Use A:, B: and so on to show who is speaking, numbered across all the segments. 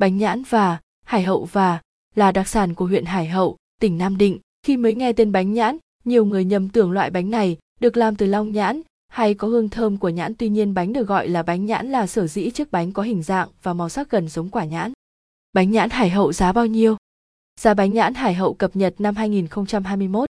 A: Bánh nhãn và, hải hậu và là đặc sản của huyện Hải Hậu, tỉnh Nam Định. Khi mới nghe tên bánh nhãn, nhiều người nhầm tưởng loại bánh này được làm từ long nhãn hay có hương thơm của nhãn tuy nhiên bánh được gọi là bánh nhãn là sở dĩ chiếc bánh có hình dạng và màu sắc gần giống quả nhãn. Bánh nhãn Hải Hậu giá bao nhiêu? Giá bánh nhãn Hải Hậu cập nhật năm 2021.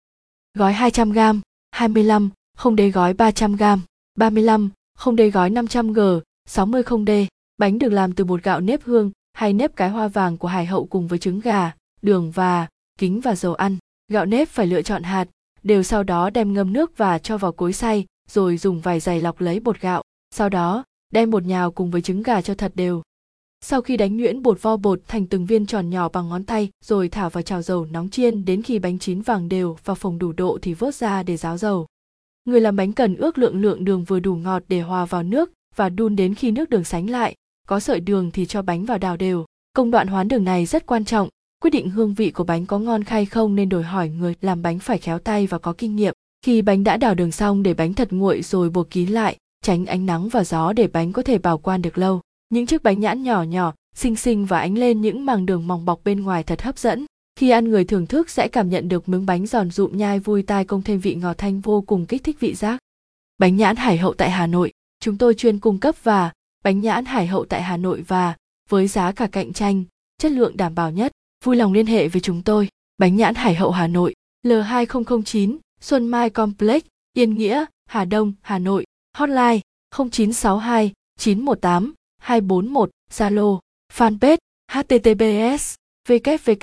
A: Gói 200g, 25, không đế gói 300g, 35, không đế gói 500g, 60 không đê. Bánh được làm từ bột gạo nếp hương hay nếp cái hoa vàng của Hải Hậu cùng với trứng gà, đường và kính và dầu ăn. Gạo nếp phải lựa chọn hạt, đều sau đó đem ngâm nước và cho vào cối xay, rồi dùng vài giày lọc lấy bột gạo. Sau đó, đem bột nhào cùng với trứng gà cho thật đều. Sau khi đánh nhuyễn bột vo bột thành từng viên tròn nhỏ bằng ngón tay, rồi thả vào chảo dầu nóng chiên đến khi bánh chín vàng đều và phồng đủ độ thì vớt ra để ráo dầu. Người làm bánh cần ước lượng lượng đường vừa đủ ngọt để hòa vào nước và đun đến khi nước đường sánh lại, có sợi đường thì cho bánh vào đào đều. Công đoạn hoán đường này rất quan trọng, quyết định hương vị của bánh có ngon hay không nên đòi hỏi người làm bánh phải khéo tay và có kinh nghiệm. Khi bánh đã đào đường xong để bánh thật nguội rồi buộc kín lại, tránh ánh nắng và gió để bánh có thể bảo quan được lâu. Những chiếc bánh nhãn nhỏ nhỏ, xinh xinh và ánh lên những màng đường mỏng bọc bên ngoài thật hấp dẫn. Khi ăn người thưởng thức sẽ cảm nhận được miếng bánh giòn rụm nhai vui tai công thêm vị ngọt thanh vô cùng kích thích vị giác. Bánh nhãn Hải Hậu tại Hà Nội, chúng tôi chuyên cung cấp và bánh nhãn Hải Hậu tại Hà Nội và với giá cả cạnh tranh, chất lượng đảm bảo nhất. Vui lòng liên hệ với chúng tôi. Bánh nhãn Hải Hậu Hà Nội, L2009, Xuân Mai Complex, Yên Nghĩa, Hà Đông, Hà Nội. Hotline 0962 918 241, Zalo, fanpage https www